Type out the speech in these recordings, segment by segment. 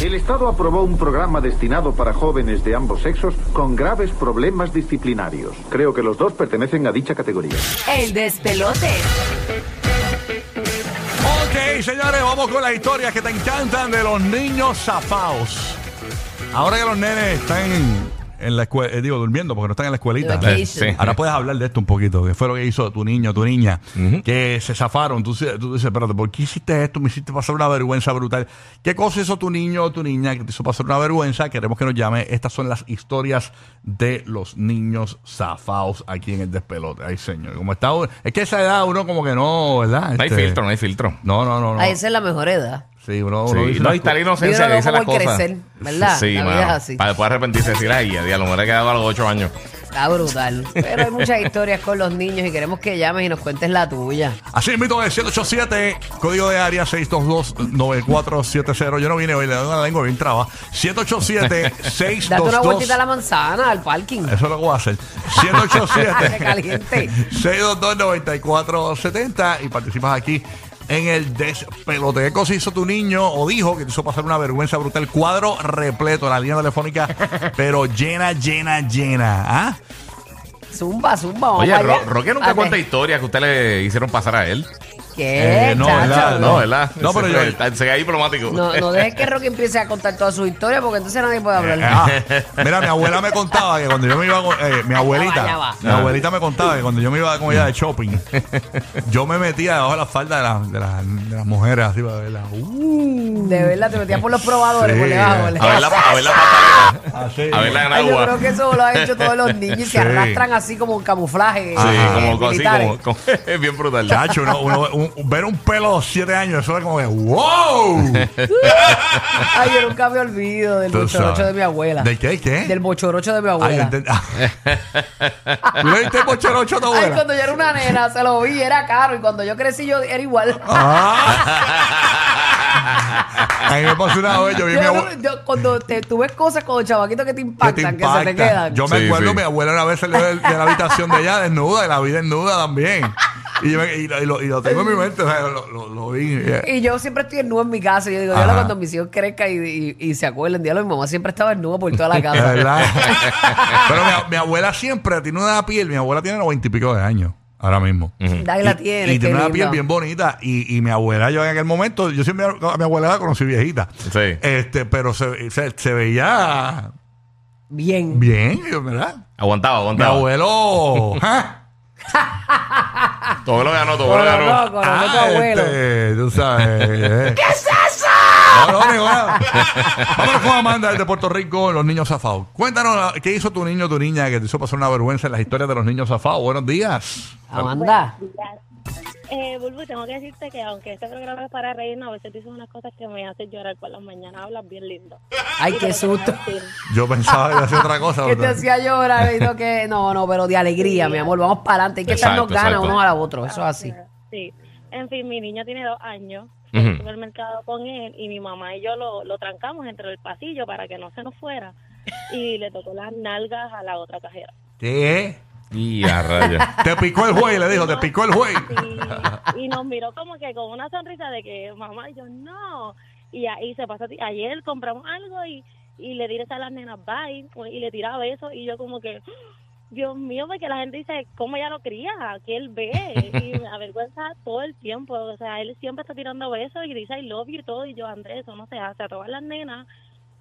El Estado aprobó un programa destinado para jóvenes de ambos sexos con graves problemas disciplinarios. Creo que los dos pertenecen a dicha categoría. El despelote. Ok, señores, vamos con las historias que te encantan de los niños zafaos. Ahora que los nenes están en, la escuela, digo, durmiendo porque no están en la escuelita. Sí. Ahora puedes hablar de esto un poquito, que fue lo que hizo tu niño, tu niña, que se zafaron. Tú, tú dices, espérate, ¿por qué hiciste esto? Me hiciste pasar una vergüenza brutal. ¿Qué cosa hizo tu niño o tu niña que te hizo pasar una vergüenza? Queremos que nos llame. Estas son las historias de los niños zafados aquí en el despelote. Ay, señor. Como está, uno- es que esa edad uno como que no, ¿verdad? No hay Este, filtro, no hay filtro. No, no, no. no. Ah, esa es la mejor edad. Sí, uno, Sí, uno dice no, las y está la inocencia que dice las cosas. crecer, ¿verdad? Sí, La vida mano. es así. Para después arrepentirse y decir, ay, a lo mejor he quedado a los 8 años. Está brutal. Pero hay muchas historias con los niños y queremos que llames y nos cuentes la tuya. Así mismo es 787, código de área 622-9470. Yo no vine hoy, le doy una lengua bien traba. 787 622 Date una vueltita a la manzana, al parking. Eso es lo que voy a hacer. Qué 787 caliente. 622-9470 y participas aquí en el despelote. ¿Qué cosa hizo tu niño o dijo que te hizo pasar una vergüenza brutal? Cuadro repleto, la línea telefónica, pero llena, llena, llena. ¿Ah? Zumba, zumba. vamos Oye. Ro- Roque nunca cuenta historias que usted le hicieron pasar a él. ¿Qué, Eh, no, chacho? ¿verdad? No, ¿verdad? No, pero yo- Está- Se ahí diplomático. No, no dejes que Rocky empiece a contar toda su historia porque entonces nadie puede hablar. Ah, mira, mi abuela me contaba que cuando yo me iba con, eh, mi abuelita, Ya va, ya va. mi abuelita me contaba que cuando yo me iba con ella de shopping, yo me metía debajo de la falda de, la- de, la- de las mujeres así para verla. Uh, De verdad, te metías por los probadores, Sí, por debajo. A ver la, a ver la pataleta. así. A ver la Ay, yo creo que eso lo han hecho todos los niños y Sí. se arrastran así como un camuflaje. Sí, eh, como, así, como, como- es bien brutal. Chacho, uno, uno- un- ver un pelo de siete años, eso era como que ¡Wow! Ay, yo nunca me olvido del Tú bochorocho sabes. de mi abuela. ¿Del qué? ¿Qué? Del bochorocho de mi Ay, abuela. ente- ¿Tú le diste bochorocho a tu Ay, abuela? cuando yo era una nena, se lo vi, era caro. Y cuando yo crecí, yo era igual. Ah. A mí me pasó una vez, yo vi a mi Yo abuela. yo- cuando te, tú ves cosas con chavaquitos que te impactan, que, se te quedan. Yo me Sí, acuerdo, sí. mi abuela una vez salió de, de la habitación de ella desnuda, y la vi desnuda también. Y, yo me- y lo, y lo- y lo tengo en mi mente, o sea, lo, lo- lo vi. eh. Y yo siempre estoy desnuda en mi casa. Y yo digo, diablo, cuando mis hijos crezcan y, y, y se acuerden, diablo, mi mamá siempre estaba desnuda por toda la casa. verdad. Pero mi, mi abuela siempre tiene una piel, mi abuela tiene noventa y pico de años, ahora mismo. Ahí la Y- tienes. Y, tiene una piel bien bonita. Y, y mi abuela, yo en aquel momento, yo siempre a mi abuela la conocí viejita. Sí. Este, pero se, se, se veía Bien. bien, ¿verdad? Aguantaba, Mi aguantaba. abuelo. ¿ah? Todo lo ganó, todo lo ganó. Conozco a tu Ah, abuelo. este, tú sabes. eh. ¿Qué es eso? No, no. Vámonos con Amanda de Puerto Rico, los niños zafados. Cuéntanos, ¿qué hizo tu niño o tu niña que te hizo pasar una vergüenza en las historias de los niños zafados? Buenos días. Amanda. Eh, Bulbu, tengo que decirte que aunque este programa es para reírnos, a veces dices unas cosas que me hacen llorar por las mañanas. Hablas bien lindo. Ay, qué susto. Yo pensaba que hacía otra cosa. Que te ¿verdad? hacía llorar. Y no, que, no, no, pero de alegría, mi amor. Vamos para adelante. Hay que Exacto, echarnos ganas unos a los otros. Eso es así. Sí. En fin, mi niño tiene dos años. Fui Ujú. al supermercado con él y mi mamá y yo lo, lo trancamos entre el pasillo para que no se nos fuera. Y le tocó las nalgas a la otra cajera. ¿Qué? Y a raya. Te picó el juez, le dijo, te picó el juez. Y, y nos miró como que con una sonrisa de que mamá y yo no. Y ahí se pasó. Ayer compramos algo y, y le diré a las nenas bye y le tiraba besos y yo como que Dios mío, porque la gente dice cómo ella lo cría, que él ve y me avergüenza todo el tiempo. O sea, él siempre está tirando besos y dice I love you y todo. Y yo, Andrés, eso no se hace. A todas las nenas,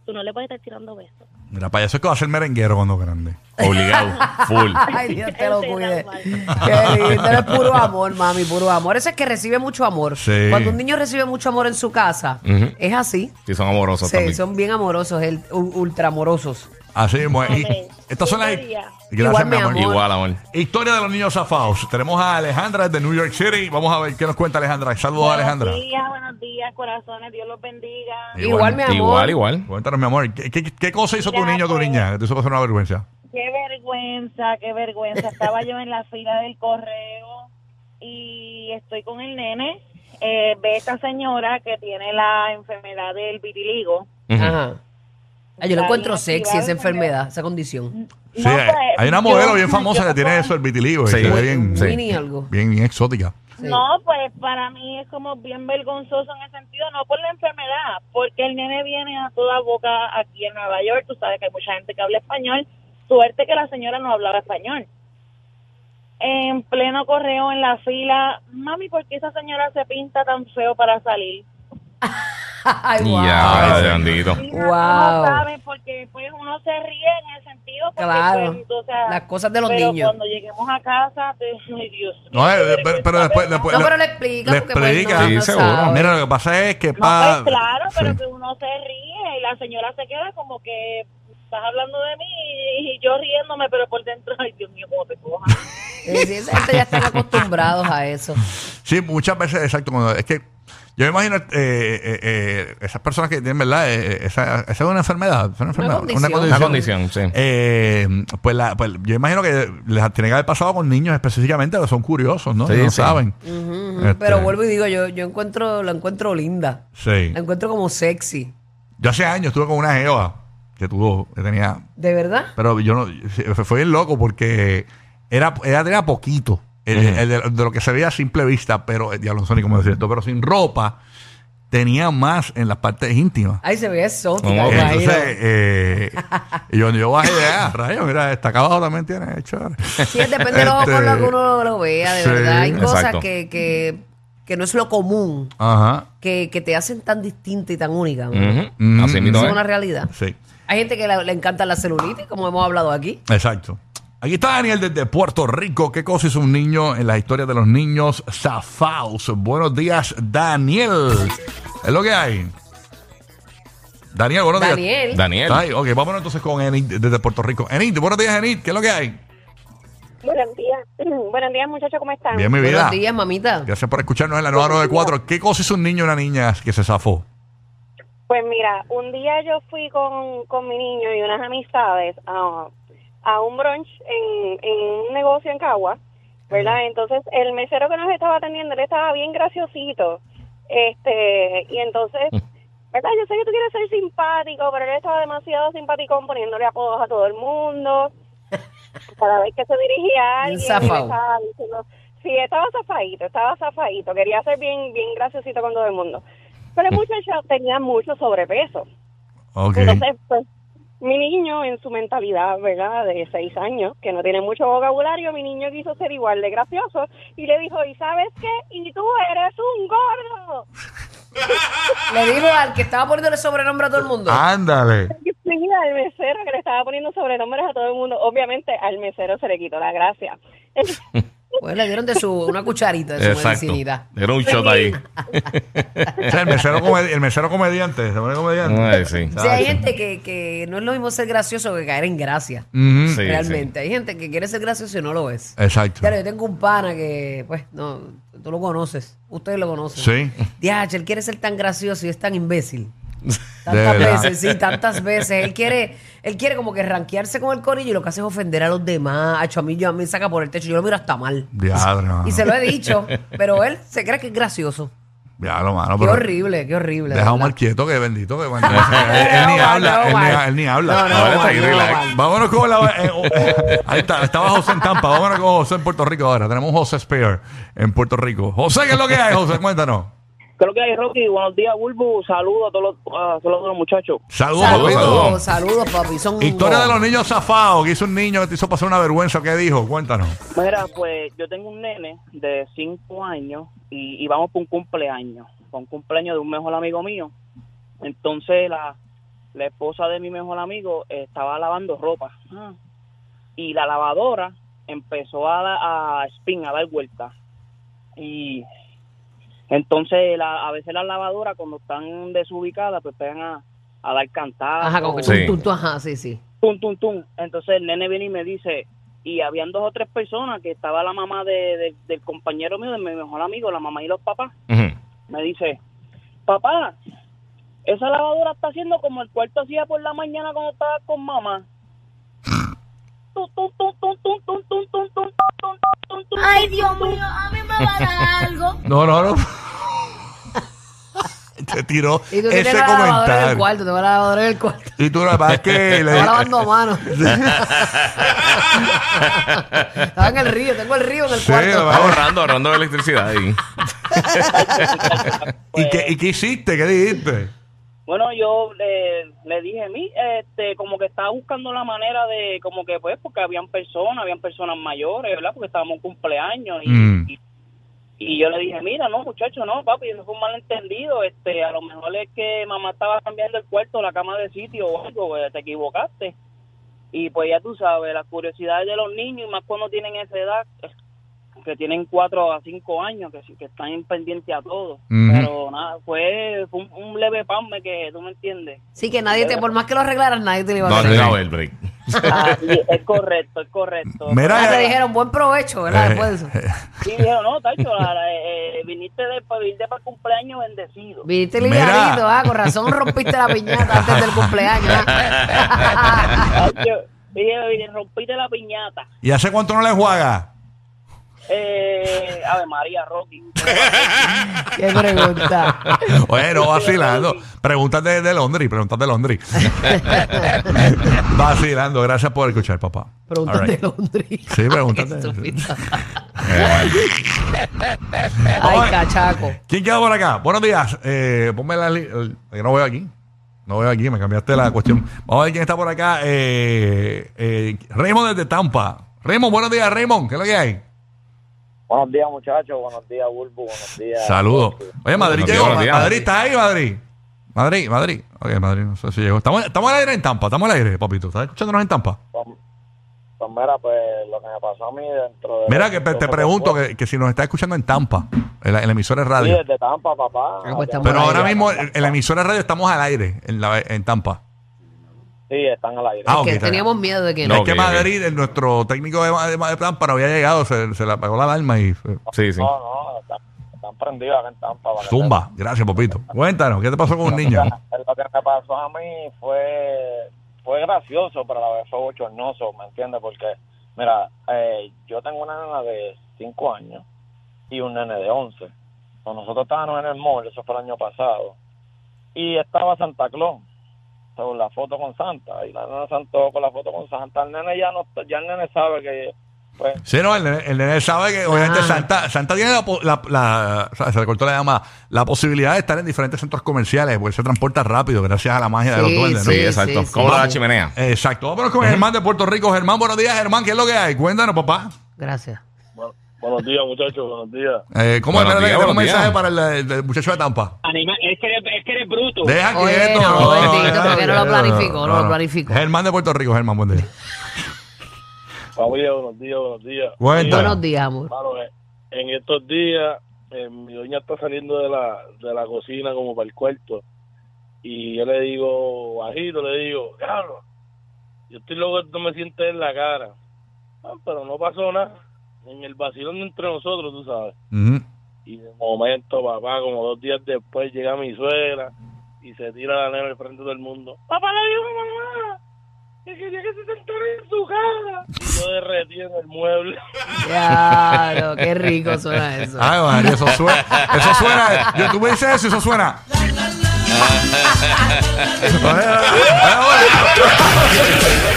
tú no le puedes estar tirando besos. Mira, para eso es que va a ser merenguero cuando grande. Obligado. Full. Ay, Dios te lo cuide. Qué lindo. Eres puro amor, mami, puro amor. Ese es que recibe mucho amor. Sí. Cuando un niño recibe mucho amor en su casa, Ujú. es así. Sí, son amorosos Sí, también. son bien amorosos, el, u- ultra amorosos. Así mismo. es. Y Ok. estas son las. Gracias, Igual, mi mi amor. amor. Igual, amor. Historia de los niños zafados. Tenemos a Alejandra desde New York City. Vamos a ver qué nos cuenta Alejandra. Saludos, Alejandra. Buenos días, buenos días, corazones. Dios los bendiga. Igual, mi amor. Igual, igual. Cuéntanos, mi amor. ¿Qué, qué, qué cosa hizo tu niño o tu niña? Que te hizo pasar una vergüenza. Qué vergüenza, qué vergüenza. Estaba yo en la fila del correo y estoy con el nene. Eh, ve esta señora que tiene la enfermedad del vitiligo. Ajá. Ay, yo lo encuentro sexy, esa enfermedad, esa condición. Sí, No, hay, pues, hay una yo- modelo bien famosa yo que tiene eso, el vitiligo. Sí. se ve bien, Sí. Mini algo. bien, bien exótica. Sí. No, pues para mí es como bien vergonzoso en ese sentido, no por la enfermedad, porque que el nene viene a toda boca aquí en Nueva York, tú sabes que hay mucha gente que habla español, suerte que la señora no hablaba español. En pleno correo en la fila, mami, ¿por qué esa señora se pinta tan feo para salir? Ay, wow. Ya, bendito. Mira, Wow. ¿cómo saben? Porque pues uno se ríe en el sentido porque, Claro. pues, o sea, Las cosas de los pero niños. cuando lleguemos a casa, pues, ay, Dios No, eh, pero, pero después, después No, pero le explica, le porque pues, explica. no, Sí, no seguro. sabe. Mira, lo que pasa es que No, pa- pues claro, pero Sí. que uno se ríe y la señora se queda como que estás hablando de mí y, yo riéndome, pero por dentro, ay Dios mío, cómo te coja. Sí, ya están acostumbrados a eso. Sí, muchas veces, exacto. cuando- es que yo me imagino eh, eh, eh, esas personas que tienen, ¿verdad? Eh, eh, esa, esa es una enfermedad. es una, enfermedad, condición. Una condición, sí. Eh, pues, la, pues yo imagino que les tiene que haber pasado con niños específicamente que son curiosos, ¿no? Sí, no sí. saben. Este, Pero vuelvo y digo, yo, yo encuentro, la encuentro linda. Sí. La encuentro como sexy. Yo hace años estuve con una Geva que tuvo, que tenía. ¿De verdad? Pero yo no. Fue bien loco porque era, ella tenía poquito. El- Ujú. el de, de lo que se veía a simple vista, pero. Ya no sé ni cómo decir esto, pero sin ropa. Tenía más en las partes íntimas. Ahí se ve exótica. ¿Cómo? imagino. Entonces, eh, y yo, yo bajé de ah, rayos, mira, está acá abajo también tiene, es chévere. Sí, depende de los ojos con lo que uno lo vea, de Sí, verdad. Hay cosas que, que, que no es lo común, Ajá. que, que te hacen tan distinta y tan única. Mm. Así mismo Eso es es. una realidad. Sí, Hay gente que le, le encanta la celulitis, como hemos hablado aquí. exacto. Aquí está Daniel desde Puerto Rico. ¿Qué cosa hizo un niño en la historia de los niños zafaos? Buenos días, Daniel. Es lo que hay. Daniel, buenos días. Daniel. Daniel. Ay, ok, vámonos entonces con Enid desde Puerto Rico. Enid, buenos días, Enid. ¿Qué es lo que hay? Buenos días, buenos días muchachos, ¿cómo están? Bien, mi vida. Buenos días, mamita. Gracias por escucharnos en la 994. ¿Qué cosa hizo un niño y una niña que se zafó? Pues mira, un día yo fui con, con mi niño y unas amistades a, a un brunch en, en un negocio en Cagua, ¿verdad? Entonces el mesero que nos estaba atendiendo, él estaba bien graciosito, este, y entonces, ¿verdad? Yo sé que tú quieres ser simpático, pero él estaba demasiado simpático poniéndole apodos a todo el mundo. Cada vez que se dirigía a alguien, estaba diciendo, sí, estaba zafadito, estaba zafadito, quería ser bien, bien graciosito con todo el mundo. Pero el muchacho tenía mucho sobrepeso. Ok. Entonces, pues, mi niño en su mentalidad, ¿verdad? De seis años, que no tiene mucho vocabulario, mi niño quiso ser igual de gracioso y le dijo, ¿y sabes qué? Y tú eres un gordo. Le dijo al que estaba poniéndole sobrenombre a todo el mundo. Ándale. Y sí, al mesero que le estaba poniendo sobrenombres a todo el mundo. Obviamente al mesero se le quitó la gracia. Pues le dieron de su, una cucharita de su Exacto. medicinita. Era un shot ahí. O sea, el mesero, comedi- el mesero comediante. ¿Se pone comediante? Ay, sí. Hay gente que, que no es lo mismo ser gracioso que caer en gracia. Ujú. Sí, realmente. Hay gente que quiere ser gracioso y no lo es. Exacto. Claro, yo tengo un pana que, pues, no, tú lo conoces. Ustedes lo conocen. Sí. Diache, él quiere ser tan gracioso y es tan imbécil. Tantas veces, sí, tantas veces. Él quiere, él quiere como que ranquearse con el corillo y lo que hace es ofender a los demás. Acho, a mí, yo, a mí me saca por el techo. Yo lo miro hasta mal. Diablo. Y se lo he dicho, pero él se cree que es gracioso. Diablo, mano. Qué pero horrible, qué horrible. Deja a Omar quieto, que bendito, que él, él ni habla, él, ni, Omar. él ni habla. No, no, Ahora está ahí, relax. Vámonos con la. eh, oh, ahí está, estaba José en Tampa. Vámonos con José en Puerto Rico ahora. Tenemos José Spear en Puerto Rico. José, ¿qué es lo que hay, José? Cuéntanos. Creo que hay, Rocky. Buenos días, Bulbu. Saludos a todos los, a todos los muchachos. Saludos, Saludos. Saludos, saludos, papi. Son Historia de los niños zafados. Que hizo un niño que te hizo pasar una vergüenza. ¿Qué dijo? Cuéntanos. Mira, pues yo tengo un nene de 5 años y, y vamos por un cumpleaños. Por un cumpleaños de un mejor amigo mío. Entonces la, la esposa de mi mejor amigo estaba lavando ropa. Ah. Y la lavadora empezó a, a spin, a dar vuelta. Y entonces, la, a veces las lavadoras, cuando están desubicadas, pues pegan a, a dar cantadas. Ajá, como que sí. Tum, tum, ajá, sí, sí. Tum, tum, tum. Entonces el nene viene y me dice, y habían dos o tres personas, que estaba la mamá de, de, del compañero mío, de mi mejor amigo, la mamá y los papás. Uh -huh. Me dice, papá, esa lavadora está haciendo como el cuarto hacía por la mañana cuando estaba con mamá. Ay, Dios mío, a mí me va a dar algo. No, no, no. Te tiró Y tú ese la lavadora en el comentario. cuarto, te va la lavadora en el cuarto. Y tú, la verdad es que le Estaba lavando a mano. Estaba en el río, tengo el río en el Sí, cuarto. Está ahorrando, ahorrando electricidad ahí. ¿Y qué, ¿Y qué hiciste? ¿Qué dijiste? Bueno, yo le, le dije, mi, este, como que estaba buscando la manera de, como que pues, porque habían personas, habían personas mayores, ¿verdad? Porque estábamos en cumpleaños y, Mm. y, y yo le dije, mira, no, muchacho, no, papi, eso fue un malentendido, este, a lo mejor es que mamá estaba cambiando el cuarto, la cama de sitio o algo, pues, te equivocaste. Y pues ya tú sabes, las curiosidades de los niños, y más cuando tienen esa edad, que tienen cuatro a cinco años, que, que están pendientes a todo. Pero nada, fue, fue un, un leve pasme que tú me entiendes. Sí, que nadie te, por más que lo arreglaras, nadie te lo iba a No, hacer. te daba el break. Ah, sí, es correcto, es correcto. Mira, Ah, te eh, dijeron buen provecho, ¿verdad? eh, Después de eso. Sí, dijeron, no, Tacho, eh, viniste de, viniste para el cumpleaños bendecido. Viniste ligadito, ah, con razón rompiste la piñata antes del cumpleaños. ah. Tacho, dije, rompiste la piñata. ¿Y hace cuánto no le juega? Eh, Ave María, Rocky. Qué pregunta. Bueno, vacilando. Preguntas de, de Londres, preguntas de Londres. vacilando, gracias por escuchar, papá. Preguntas de. Londres. Sí, preguntas de-. Eh, Ay, cachaco. ¿Quién queda por acá? Buenos días. Eh, ponme la li- el- que no veo aquí. No veo aquí, me cambiaste la cuestión. Vamos a ver quién está por acá. Eh, eh, Raymond desde Tampa. Raymond, buenos días, Raymond. ¿Qué es lo que hay? Buenos días, muchachos. Buenos días, Bulbo. Buenos días. Saludos. Oye, Madrid Buenos llegó. días. Madrid, ¿estás ahí, Madrid? Madrid, Madrid. Ok, Madrid, no sé si llegó. Estamos, estamos al aire en Tampa, estamos al aire, papito. ¿Estás escuchándonos en Tampa? Pues, pues mira, pues lo que me pasó a mí dentro de... Mira, que te pregunto que, que si nos está escuchando en Tampa, en la, en la emisora de Sí, radio. desde Tampa, papá. Ah, pues Pero ahora mismo en en la emisora de radio estamos al aire en, la, en Tampa. Sí, están al aire. Ah, ok, que está bien. teníamos miedo de que No, no. es que ok, ok. Madrid, el- nuestro técnico de, de, de Tampa no había llegado, se, se le apagó la alarma y eh, Sí, sí. No, no, están, están prendidos acá en Tampa. para que zumba. Gracias, papito. Cuéntanos, ¿qué te pasó con un niño? Lo que me pasó a mí fue, fue gracioso, pero a la vez fue bochornoso, ¿me entiendes? Porque, mira, eh, yo tengo una nena de 5 años y un nene de 11. Cuando nosotros estábamos en el mall, eso fue el año pasado, y estaba Santa Claus, con la foto con Santa, y la nena sentó con la foto con Santa. El nene ya no, ya el nene sabe que, pues, Sí, no, el, nene- el nene sabe que obviamente Ah. Santa, Santa tiene la, po- la, la- o sea, se le cortó la llama, la posibilidad de estar en diferentes centros comerciales, porque se transporta rápido gracias a la magia de los Sí, duendes, ¿no? Sí, Sí, exacto. sí, Como sí. la chimenea. Exacto. Vámonos con Germán de Puerto Rico. Germán, buenos días, Germán. ¿Qué es lo que hay? Cuéntanos, papá. Gracias. Buenos días, muchachos, buenos días. Eh, ¿Cómo Buenos espérate, días, que tengo un buenos días. mensaje para el, el muchacho de Tampa? es, que eres, es que eres bruto. Deja Oye, quieto. no, bendito, porque no lo no, planificó, no lo planificó. Germán de Puerto Rico, Germán, buen día. Familia, buenos días, buenos días. Buenos días, amor. Eh, en estos días, eh, mi doña está saliendo de la, de la cocina como para el cuarto. Y yo le digo, bajito, le digo, diablo, yo estoy loco que tú me sientes en la cara. Ah, pero no pasó nada. En el vacilón entre nosotros, tú sabes. Ujú. Y de momento, papá, como dos días después, llega mi suegra y se tira la nena al frente de todo el mundo. Papá le dijo a mamá que quería que se sentara en su cara. Y yo derretí en el mueble. Claro, qué rico suena eso. Ay, María, eso suena. Eso suena. Yo, tú me dices eso eso suena.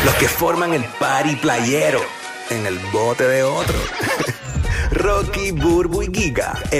Los que forman el party playero en el bote de otro. Rocky, Burbu y Giga,